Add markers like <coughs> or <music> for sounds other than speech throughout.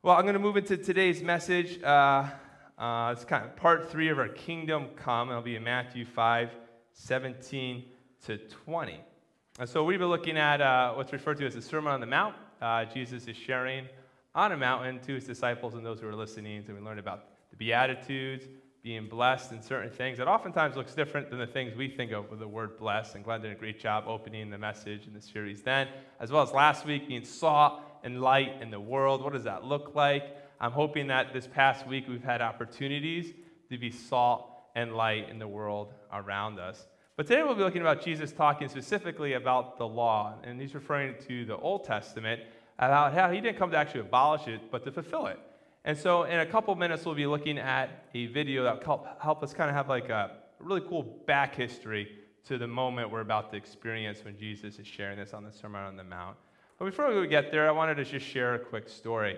Well, I'm going to move into today's message. Uh, uh, it's kind of part three of our Kingdom Come. It'll be in Matthew 5, 17 to 20. And so we've been looking at uh, what's referred to as the Sermon on the Mount. Uh, Jesus is sharing on a mountain to his disciples and those who are listening. So we learned about the Beatitudes, being blessed in certain things that oftentimes looks different than the things we think of with the word blessed. And Glenn did a great job opening the message in the series then, as well as last week being salt and light in the world. What does that look like? I'm hoping that this past week we've had opportunities to be salt and light in the world around us. But today we'll be looking about Jesus talking specifically about the law, and he's referring to the Old Testament about how he didn't come to actually abolish it, but to fulfill it. And so, in a couple minutes, we'll be looking at a video that will help us kind of have like a really cool back history to the moment we're about to experience when Jesus is sharing this on the Sermon on the Mount. But before we get there, I wanted to just share a quick story.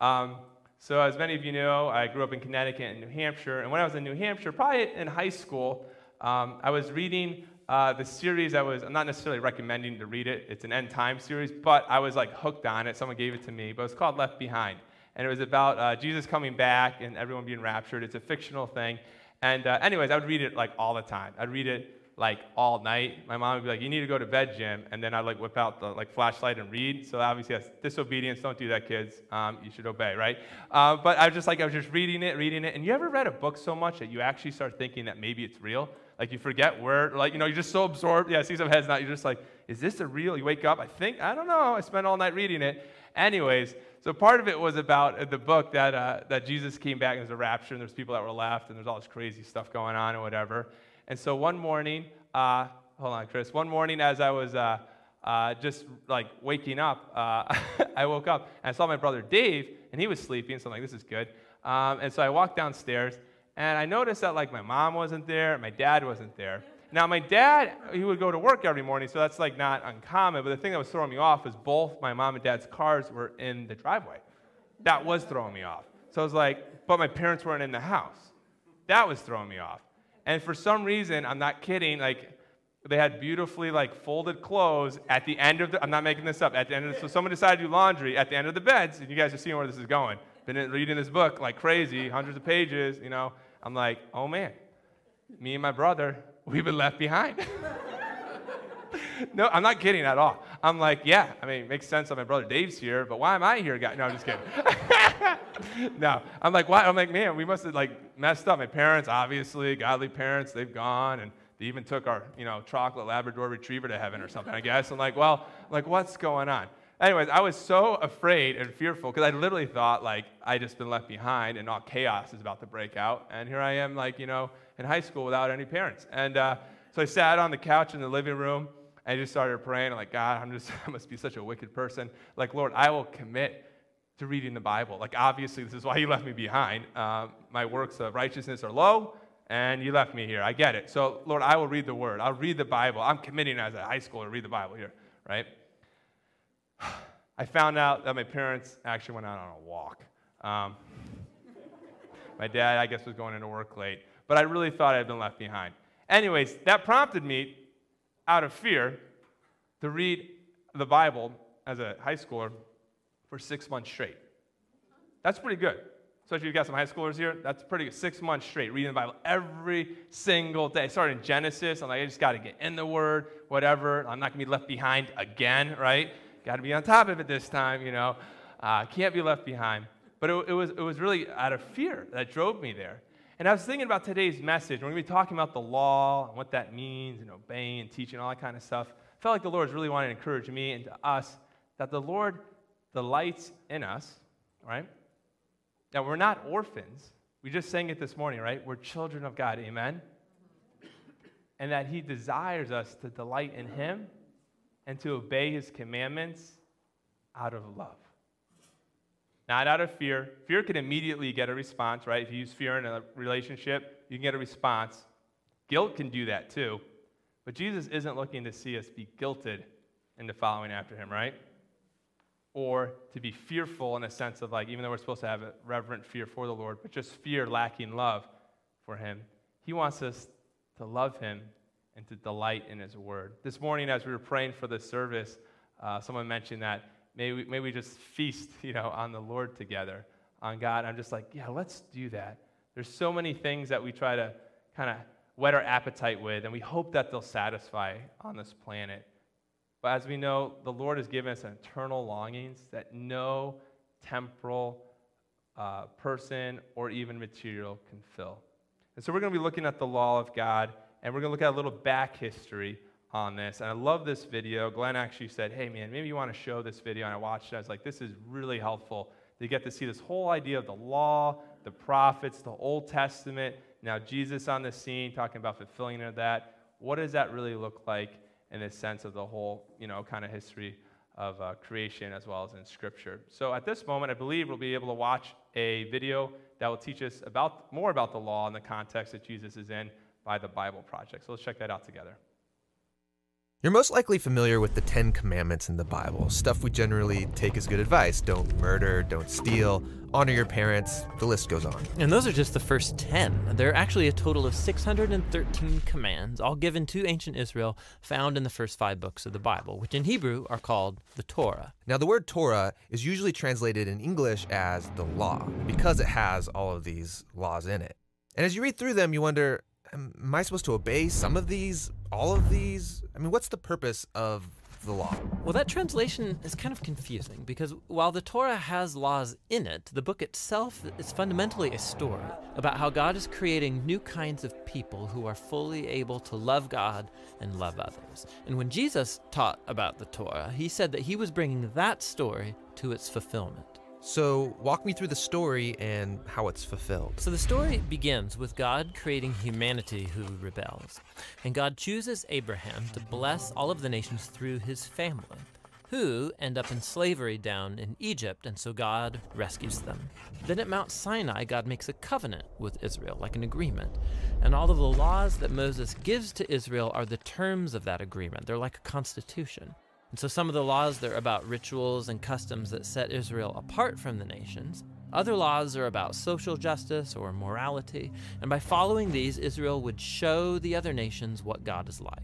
Um, so, as many of you know, I grew up in Connecticut and New Hampshire. And when I was in New Hampshire, probably in high school, um, I was reading uh, the series I was, I'm not necessarily recommending to read it. It's an end time series, but I was like hooked on it. Someone gave it to me, but it's called Left Behind. And it was about uh, Jesus coming back and everyone being raptured. It's a fictional thing. And, uh, anyways, I would read it like all the time. I'd read it like all night. My mom would be like, "You need to go to bed, Jim," and then I'd like whip out the like flashlight and read. So obviously that's disobedience. Don't do that, kids. Um, you should obey, right? Uh, but I was just like I was just reading it, reading it. And you ever read a book so much that you actually start thinking that maybe it's real? Like you forget where, like you know, you're just so absorbed. Yeah, I see some heads now. You're just like, "Is this a real?" You wake up. I think I don't know. I spent all night reading it. Anyways, so part of it was about uh, the book that uh, that Jesus came back and there's a rapture and there's people that were left and there's all this crazy stuff going on and whatever. And so one morning uh, hold on, Chris. One morning, as I was uh, uh, just like waking up, uh, <laughs> I woke up and I saw my brother Dave, and he was sleeping. So I'm like, this is good. Um, and so I walked downstairs, and I noticed that like my mom wasn't there, my dad wasn't there. Now my dad, he would go to work every morning, so that's like not uncommon. But the thing that was throwing me off was both my mom and dad's cars were in the driveway. That was throwing me off. So I was like, but my parents weren't in the house. That was throwing me off. And for some reason, I'm not kidding, like they had beautifully like folded clothes at the end of the, I'm not making this up, at the end of the, so someone decided to do laundry at the end of the beds, and you guys are seeing where this is going. Been reading this book like crazy, hundreds of pages, you know. I'm like, oh man, me and my brother, we've been left behind. <laughs> no, I'm not kidding at all. I'm like, yeah, I mean, it makes sense that my brother Dave's here, but why am I here, guy? No, I'm just kidding. <laughs> no, I'm like, why? I'm like, man, we must have like messed up. My parents, obviously, godly parents, they've gone, and they even took our, you know, chocolate Labrador Retriever to heaven or something. I guess. I'm like, well, like, what's going on? Anyways, I was so afraid and fearful because I literally thought like I just been left behind and all chaos is about to break out, and here I am, like you know, in high school without any parents. And uh, so I sat on the couch in the living room I just started praying. Like, God, I'm just <laughs> I must be such a wicked person. Like, Lord, I will commit to reading the Bible. Like, obviously, this is why <laughs> you left me behind. Uh, my works of righteousness are low, and you left me here. I get it. So, Lord, I will read the Word. I'll read the Bible. I'm committing as a high schooler to read the Bible here, right? <sighs> I found out that my parents actually went out on a walk. Um, <laughs> my dad, I guess, was going into work late, but I really thought I had been left behind. Anyways, that prompted me, out of fear, to read the Bible as a high schooler for six months straight. That's pretty good. Especially if you've got some high schoolers here, that's pretty good. Six months straight, reading the Bible every single day. I started in Genesis. I'm like, I just got to get in the Word, whatever. I'm not going to be left behind again, right? Got to be on top of it this time, you know. Uh, can't be left behind. But it, it, was, it was really out of fear that drove me there. And I was thinking about today's message. We're going to be talking about the law and what that means and obeying and teaching, all that kind of stuff. I felt like the Lord was really wanting to encourage me and to us that the Lord delights in us, right? That we're not orphans. We just sang it this morning, right? We're children of God, amen? And that He desires us to delight in Him and to obey His commandments out of love. Not out of fear. Fear can immediately get a response, right? If you use fear in a relationship, you can get a response. Guilt can do that too. But Jesus isn't looking to see us be guilted into following after Him, right? or to be fearful in a sense of like, even though we're supposed to have a reverent fear for the Lord, but just fear lacking love for Him. He wants us to love Him and to delight in His Word. This morning, as we were praying for this service, uh, someone mentioned that May we, may we just feast, <laughs> you know, on the Lord together, on God. I'm just like, yeah, let's do that. There's so many things that we try to kind of whet our appetite with, and we hope that they'll satisfy on this planet. But as we know, the Lord has given us eternal longings that no temporal uh, person or even material can fill. And so we're going to be looking at the law of God, and we're going to look at a little back history on this. And I love this video. Glenn actually said, Hey, man, maybe you want to show this video. And I watched it. I was like, This is really helpful. You get to see this whole idea of the law, the prophets, the Old Testament. Now, Jesus on the scene, talking about fulfilling of that. What does that really look like in the sense of the whole, you know, kind of history of uh, creation as well as in Scripture? So, at this moment, I believe we'll be able to watch a video that will teach us about more about the law in the context that Jesus is in by the Bible Project. So, let's check that out together. You're most likely familiar with the Ten Commandments in the Bible, stuff we generally take as good advice. Don't murder, don't steal, honor your parents, the list goes on. And those are just the first 10. There are actually a total of 613 commands, all given to ancient Israel, found in the first five books of the Bible, which in Hebrew are called the Torah. Now, the word Torah is usually translated in English as the law, because it has all of these laws in it. And as you read through them, you wonder am I supposed to obey some of these, all of these? I mean, what's the purpose of the law? Well, that translation is kind of confusing because while the Torah has laws in it, the book itself is fundamentally a story about how God is creating new kinds of people who are fully able to love God and love others. And when Jesus taught about the Torah, he said that he was bringing that story to its fulfillment. So, walk me through the story and how it's fulfilled. So, the story begins with God creating humanity who rebels. And God chooses Abraham to bless all of the nations through his family, who end up in slavery down in Egypt, and so God rescues them. Then at Mount Sinai, God makes a covenant with Israel, like an agreement. And all of the laws that Moses gives to Israel are the terms of that agreement, they're like a constitution. And so some of the laws are about rituals and customs that set Israel apart from the nations. Other laws are about social justice or morality, and by following these, Israel would show the other nations what God is like.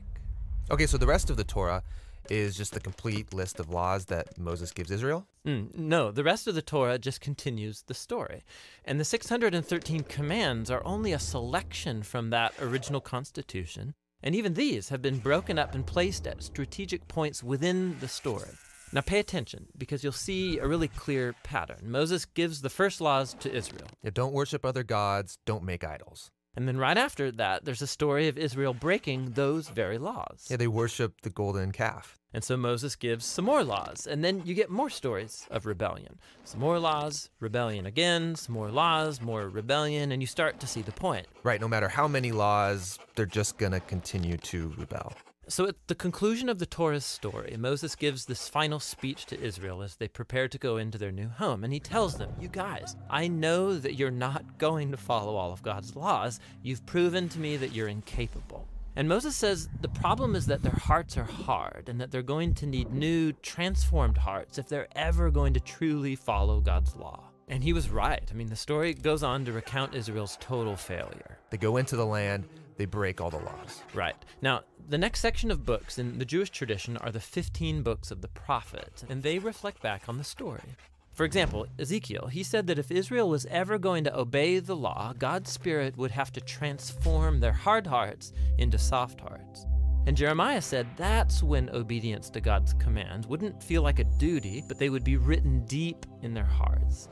Okay, so the rest of the Torah is just the complete list of laws that Moses gives Israel? Mm, no, the rest of the Torah just continues the story. And the 613 commands are only a selection from that original constitution and even these have been broken up and placed at strategic points within the story. Now pay attention because you'll see a really clear pattern. Moses gives the first laws to Israel. Yeah, don't worship other gods, don't make idols. And then right after that, there's a story of Israel breaking those very laws. Yeah, they worship the golden calf. And so Moses gives some more laws, and then you get more stories of rebellion. Some more laws, rebellion again, some more laws, more rebellion, and you start to see the point. Right, no matter how many laws, they're just going to continue to rebel. So, at the conclusion of the Torah's story, Moses gives this final speech to Israel as they prepare to go into their new home. And he tells them, You guys, I know that you're not going to follow all of God's laws. You've proven to me that you're incapable. And Moses says the problem is that their hearts are hard and that they're going to need new, transformed hearts if they're ever going to truly follow God's law. And he was right. I mean, the story goes on to recount Israel's total failure. They go into the land, they break all the laws. Right. Now, the next section of books in the Jewish tradition are the 15 books of the prophets, and they reflect back on the story. For example, Ezekiel, he said that if Israel was ever going to obey the law, God's Spirit would have to transform their hard hearts into soft hearts. And Jeremiah said that's when obedience to God's commands wouldn't feel like a duty, but they would be written deep in their hearts.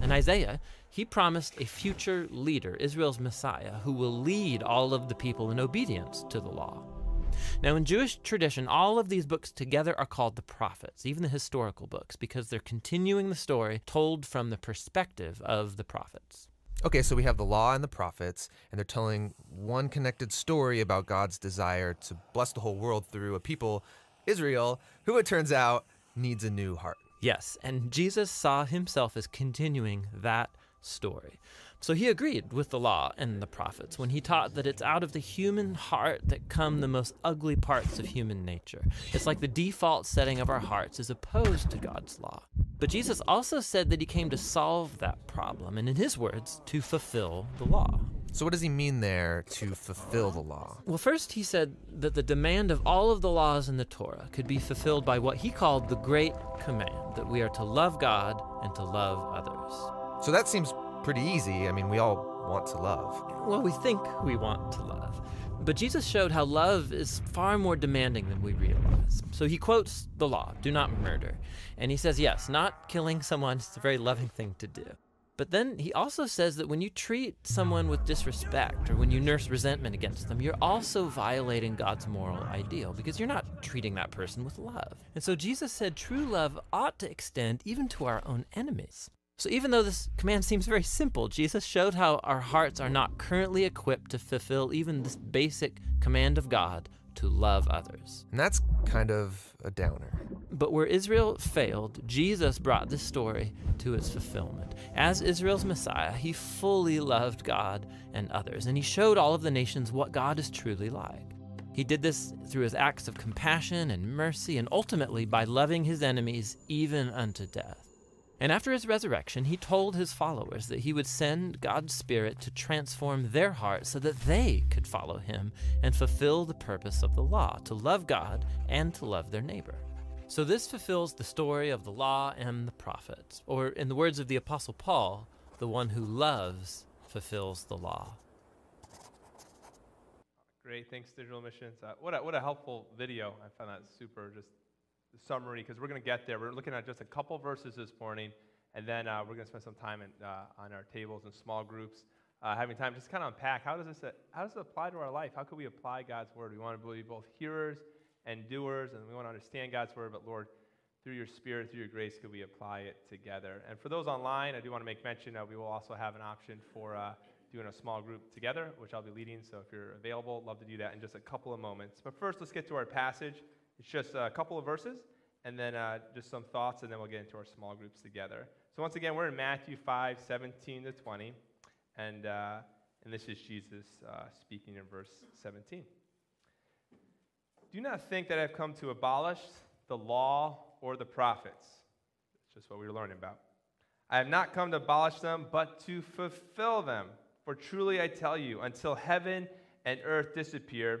And Isaiah, he promised a future leader, Israel's Messiah, who will lead all of the people in obedience to the law. Now, in Jewish tradition, all of these books together are called the prophets, even the historical books, because they're continuing the story told from the perspective of the prophets. Okay, so we have the law and the prophets, and they're telling one connected story about God's desire to bless the whole world through a people, Israel, who it turns out needs a new heart. Yes, and Jesus saw himself as continuing that story. So he agreed with the law and the prophets when he taught that it's out of the human heart that come the most ugly parts of human nature. It's like the default setting of our hearts is opposed to God's law. But Jesus also said that he came to solve that problem, and in his words, to fulfill the law. So, what does he mean there to fulfill the law? Well, first, he said that the demand of all of the laws in the Torah could be fulfilled by what he called the Great Command that we are to love God and to love others. So, that seems pretty easy. I mean, we all want to love. Well, we think we want to love. But Jesus showed how love is far more demanding than we realize. So he quotes the law do not murder. And he says, yes, not killing someone is a very loving thing to do. But then he also says that when you treat someone with disrespect or when you nurse resentment against them, you're also violating God's moral ideal because you're not treating that person with love. And so Jesus said true love ought to extend even to our own enemies. So even though this command seems very simple, Jesus showed how our hearts are not currently equipped to fulfill even this basic command of God to love others. And that's kind of a downer. But where Israel failed, Jesus brought this story to its fulfillment. As Israel's Messiah, he fully loved God and others, and he showed all of the nations what God is truly like. He did this through his acts of compassion and mercy, and ultimately by loving his enemies even unto death. And after his resurrection, he told his followers that he would send God's Spirit to transform their hearts so that they could follow him and fulfill the purpose of the law to love God and to love their neighbor. So, this fulfills the story of the law and the prophets, or in the words of the Apostle Paul, the one who loves fulfills the law. Great, thanks, Digital Missions. Uh, what, a, what a helpful video. I found that super, just summary, because we're going to get there. We're looking at just a couple verses this morning, and then uh, we're going to spend some time in, uh, on our tables and small groups, uh, having time just kind of unpack how does this uh, how does it apply to our life? How can we apply God's word? We want to be both hearers and doers, and we want to understand God's word. But Lord, through your Spirit, through your grace, could we apply it together? And for those online, I do want to make mention that we will also have an option for uh, doing a small group together, which I'll be leading. So if you're available, love to do that in just a couple of moments. But first, let's get to our passage. It's just a couple of verses, and then uh, just some thoughts, and then we'll get into our small groups together. So once again, we're in Matthew 5, 17 to 20, and, uh, and this is Jesus uh, speaking in verse 17. Do not think that I've come to abolish the law or the prophets. That's just what we were learning about. I have not come to abolish them, but to fulfill them. For truly I tell you, until heaven and earth disappear,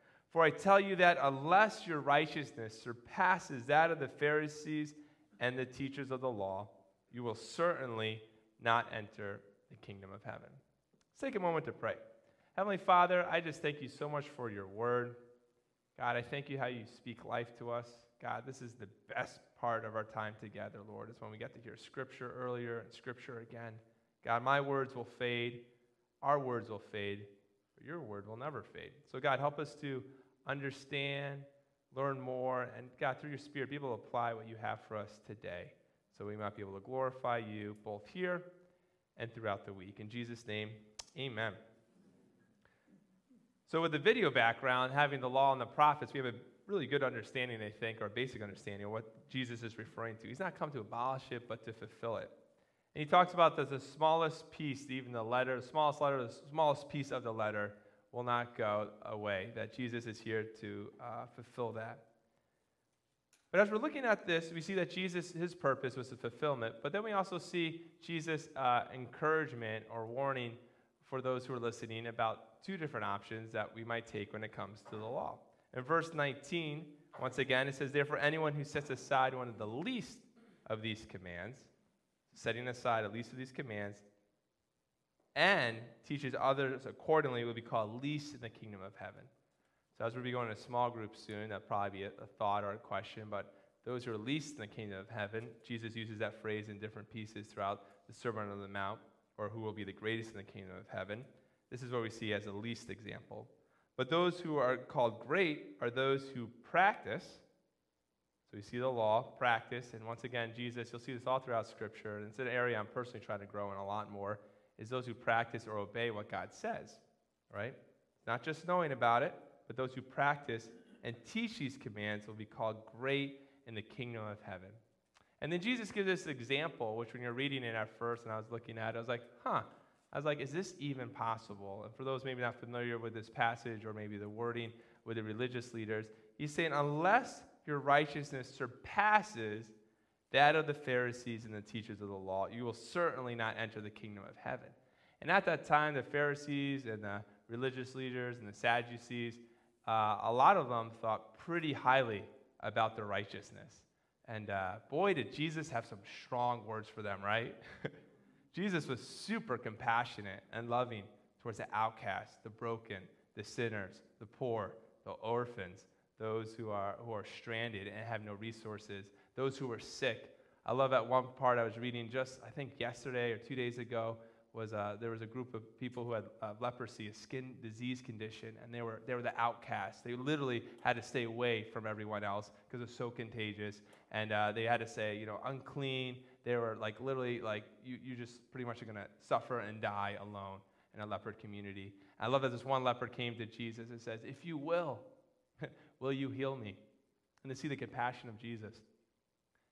For I tell you that unless your righteousness surpasses that of the Pharisees and the teachers of the law, you will certainly not enter the kingdom of heaven. Let's take a moment to pray. Heavenly Father, I just thank you so much for your word. God, I thank you how you speak life to us. God, this is the best part of our time together, Lord, is when we get to hear scripture earlier and scripture again. God, my words will fade, our words will fade, but your word will never fade. So, God, help us to understand, learn more, and God, through your Spirit, be able to apply what you have for us today so we might be able to glorify you both here and throughout the week. In Jesus' name, amen. So, with the video background, having the law and the prophets, we have a really good understanding, I think, or basic understanding of what Jesus is referring to. He's not come to abolish it, but to fulfill it. And he talks about that the smallest piece, even the letter, the smallest letter, the smallest piece of the letter will not go away, that Jesus is here to uh, fulfill that. But as we're looking at this, we see that Jesus, his purpose was the fulfillment, but then we also see Jesus' uh, encouragement or warning for those who are listening about two different options that we might take when it comes to the law. In verse 19, once again, it says, Therefore, anyone who sets aside one of the least of these commands, setting aside at least of these commands, and teaches others accordingly will be called least in the kingdom of heaven. So as we'll be going to a small groups soon, that'll probably be a, a thought or a question, but those who are least in the kingdom of heaven, Jesus uses that phrase in different pieces throughout the Sermon on the Mount, or who will be the greatest in the kingdom of heaven. This is what we see as a least example. But those who are called great are those who practice. So we see the law, practice, and once again, Jesus, you'll see this all throughout Scripture, and it's an area I'm personally trying to grow in a lot more, is those who practice or obey what God says, right? Not just knowing about it, but those who practice and teach these commands will be called great in the kingdom of heaven. And then Jesus gives this example, which when you're reading it at first and I was looking at it, I was like, huh. I was like, is this even possible? And for those maybe not familiar with this passage or maybe the wording with the religious leaders, he's saying, unless your righteousness surpasses that of the Pharisees and the teachers of the law, you will certainly not enter the kingdom of heaven. And at that time, the Pharisees and the religious leaders and the Sadducees, uh, a lot of them thought pretty highly about their righteousness. And uh, boy, did Jesus have some strong words for them, right? <laughs> Jesus was super compassionate and loving towards the outcasts, the broken, the sinners, the poor, the orphans, those who are, who are stranded and have no resources, those who were sick. I love that one part I was reading just, I think, yesterday or two days ago was uh, there was a group of people who had uh, leprosy, a skin disease condition, and they were, they were the outcasts. They literally had to stay away from everyone else because it was so contagious. And uh, they had to say, you know, unclean. They were like literally like, you, you just pretty much are going to suffer and die alone in a leper community. And I love that this one leper came to Jesus and says, If you will, <laughs> will you heal me? And to see the compassion of Jesus.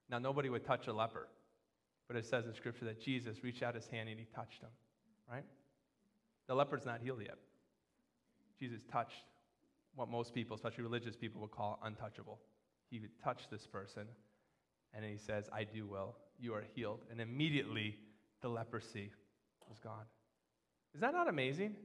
Now, nobody would touch a leper. But it says in Scripture that Jesus reached out his hand and he touched him, right? The leper's not healed yet. Jesus touched what most people, especially religious people, would call untouchable. He would touch this person, and he says, I do will. You are healed. And immediately the leprosy was gone. Is that not amazing?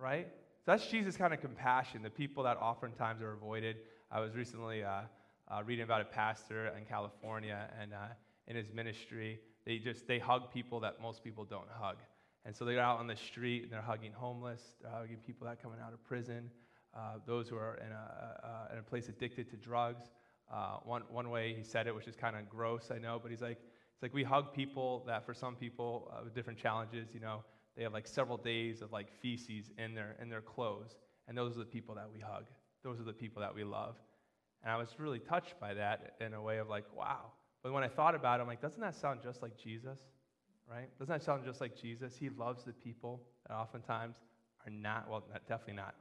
Right? So that's Jesus' kind of compassion, the people that oftentimes are avoided. I was recently uh, uh, reading about a pastor in California, and uh, in his ministry, they just they hug people that most people don't hug. And so they're out on the street and they're hugging homeless, they're hugging people that are coming out of prison, uh, those who are in a, in a place addicted to drugs. Uh, one, one way he said it, which is kind of gross, I know, but he's like, it's like we hug people that for some people uh, with different challenges, you know, they have like several days of like feces in their, in their clothes. And those are the people that we hug. Those are the people that we love. And I was really touched by that in a way of like, wow, but when I thought about it, I'm like, doesn't that sound just like Jesus? Right? Doesn't that sound just like Jesus? He loves the people that oftentimes are not, well, not, definitely not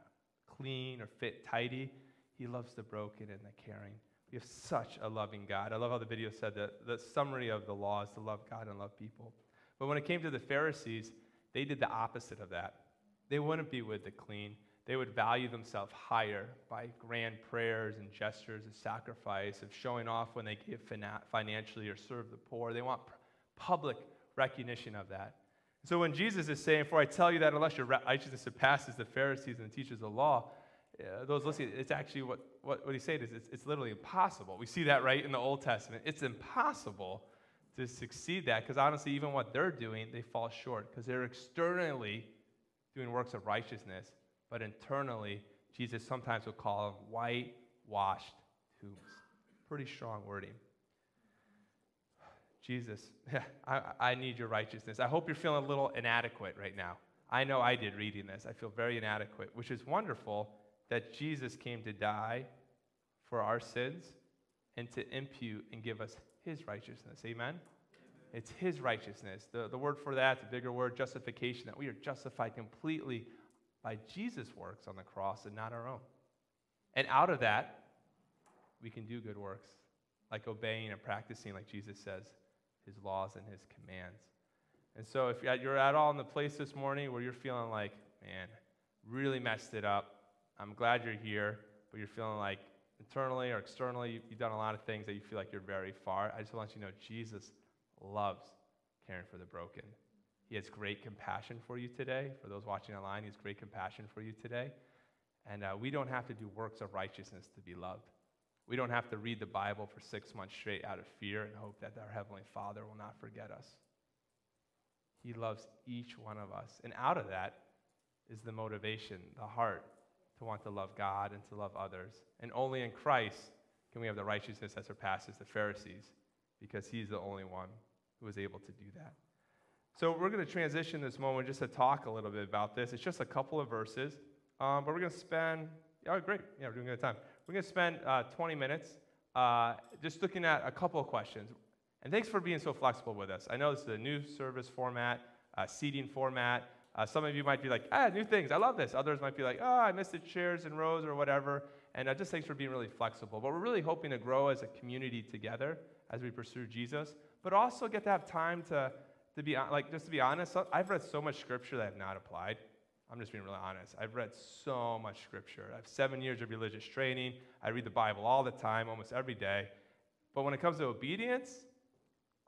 clean or fit tidy. He loves the broken and the caring. We have such a loving God. I love how the video said that the summary of the law is to love God and love people. But when it came to the Pharisees, they did the opposite of that. They wouldn't be with the clean. They would value themselves higher by grand prayers and gestures of sacrifice, of showing off when they give financially or serve the poor. They want public recognition of that. So when Jesus is saying, For I tell you that unless your righteousness surpasses the Pharisees and the teachers of the law, uh, those listening, it's actually what, what, what he's saying is it's, it's literally impossible. We see that right in the Old Testament. It's impossible to succeed that because honestly, even what they're doing, they fall short because they're externally doing works of righteousness but internally, Jesus sometimes will call them whitewashed tombs. Pretty strong wording. Jesus, <laughs> I, I need your righteousness. I hope you're feeling a little inadequate right now. I know I did reading this. I feel very inadequate, which is wonderful that Jesus came to die for our sins and to impute and give us his righteousness. Amen? It's his righteousness. The, the word for that, the bigger word, justification, that we are justified completely by Jesus' works on the cross and not our own. And out of that, we can do good works, like obeying and practicing, like Jesus says, his laws and his commands. And so, if you're at all in the place this morning where you're feeling like, man, really messed it up, I'm glad you're here, but you're feeling like internally or externally, you've done a lot of things that you feel like you're very far, I just want you to know Jesus loves caring for the broken. He has great compassion for you today. For those watching online, He has great compassion for you today. And uh, we don't have to do works of righteousness to be loved. We don't have to read the Bible for six months straight out of fear and hope that our Heavenly Father will not forget us. He loves each one of us. And out of that is the motivation, the heart to want to love God and to love others. And only in Christ can we have the righteousness that surpasses the Pharisees because He's the only one who is able to do that. So we're going to transition this moment just to talk a little bit about this. It's just a couple of verses, um, but we're going to spend, oh, great. Yeah, we're doing good time. We're going to spend uh, 20 minutes uh, just looking at a couple of questions. And thanks for being so flexible with us. I know this is a new service format, uh, seating format. Uh, some of you might be like, ah, new things, I love this. Others might be like, oh, I missed the chairs and rows or whatever. And uh, just thanks for being really flexible. But we're really hoping to grow as a community together as we pursue Jesus, but also get to have time to, to be, like, just to be honest, I've read so much scripture that I've not applied. I'm just being really honest. I've read so much scripture. I have seven years of religious training. I read the Bible all the time, almost every day. But when it comes to obedience,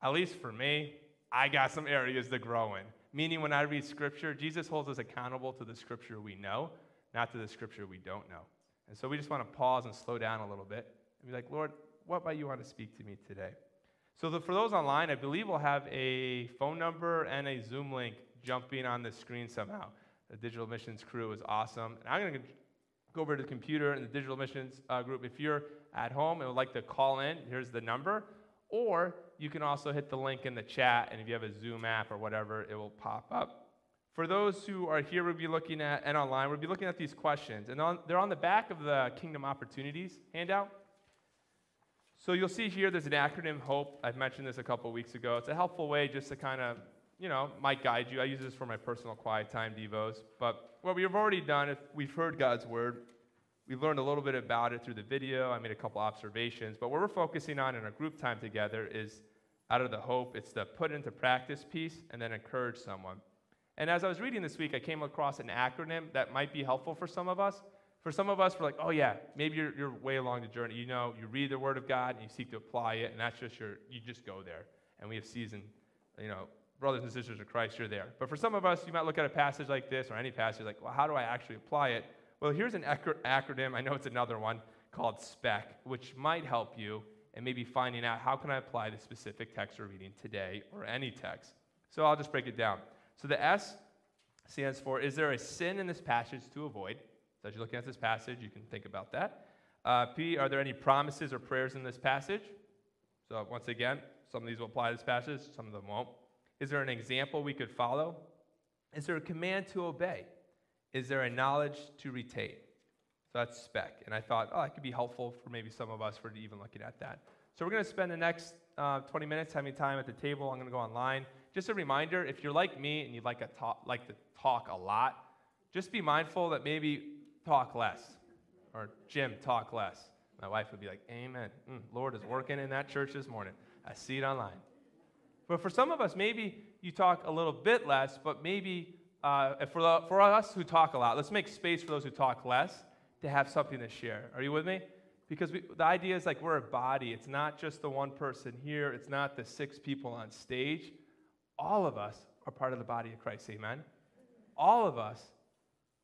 at least for me, I got some areas to grow in. Meaning, when I read scripture, Jesus holds us accountable to the scripture we know, not to the scripture we don't know. And so we just want to pause and slow down a little bit and be like, Lord, what might you want to speak to me today? So, the, for those online, I believe we'll have a phone number and a Zoom link jumping on the screen somehow. The digital missions crew is awesome. And I'm going to go over to the computer in the digital missions uh, group. If you're at home and would like to call in, here's the number. Or you can also hit the link in the chat, and if you have a Zoom app or whatever, it will pop up. For those who are here, we'll be looking at, and online, we'll be looking at these questions. And on, they're on the back of the Kingdom Opportunities handout. So you'll see here there's an acronym, HOPE. I've mentioned this a couple weeks ago. It's a helpful way just to kind of, you know, might guide you. I use this for my personal quiet time devos. But what we've already done, if we've heard God's word, we've learned a little bit about it through the video. I made a couple observations. But what we're focusing on in our group time together is out of the hope, it's the put into practice piece and then encourage someone. And as I was reading this week, I came across an acronym that might be helpful for some of us. For some of us, we're like, oh yeah, maybe you're, you're way along the journey. You know, you read the Word of God and you seek to apply it, and that's just your, you just go there. And we have seasoned, you know, brothers and sisters of Christ, you're there. But for some of us, you might look at a passage like this or any passage like, well, how do I actually apply it? Well, here's an acronym. I know it's another one called SPECK, which might help you and maybe finding out how can I apply the specific text we're reading today or any text. So I'll just break it down. So the S stands for, is there a sin in this passage to avoid? So as you're looking at this passage, you can think about that. Uh, P, are there any promises or prayers in this passage? So once again, some of these will apply to this passage, some of them won't. Is there an example we could follow? Is there a command to obey? Is there a knowledge to retain? So that's SPECK. And I thought, oh, that could be helpful for maybe some of us for even looking at that. So we're going to spend the next uh, 20 minutes having time at the table. I'm going to go online. Just a reminder, if you're like me and you'd like, a talk, like to talk a lot, just be mindful that maybe talk less. Or Jim, talk less. My wife would be like, Amen. Mm, Lord is working in that church this morning. I see it online. But for some of us, maybe you talk a little bit less, but maybe uh, for, the, for us who talk a lot, let's make space for those who talk less to have something to share. Are you with me? Because we, the idea is like we're a body. It's not just the one person here, it's not the six people on stage. All of us are part of the body of Christ. Amen? All of us,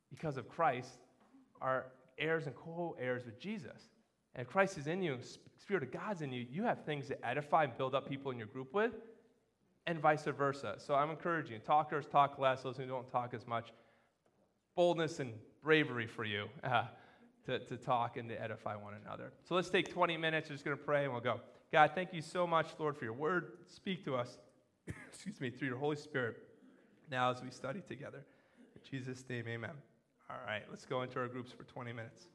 because of Christ, are heirs and co heirs with Jesus. And if Christ is in you, Spirit of God's in you, you have things to edify and build up people in your group with, and vice versa. So I'm encouraging talkers talk less, those who don't talk as much. Boldness and bravery for you <laughs> uh, to, to talk and to edify one another. So let's take 20 minutes. We're just going to pray and we'll go. God, thank you so much, Lord, for your word. Speak to us, <coughs> excuse me, through your Holy Spirit now as we study together. In Jesus' name, amen. All right, let's go into our groups for 20 minutes.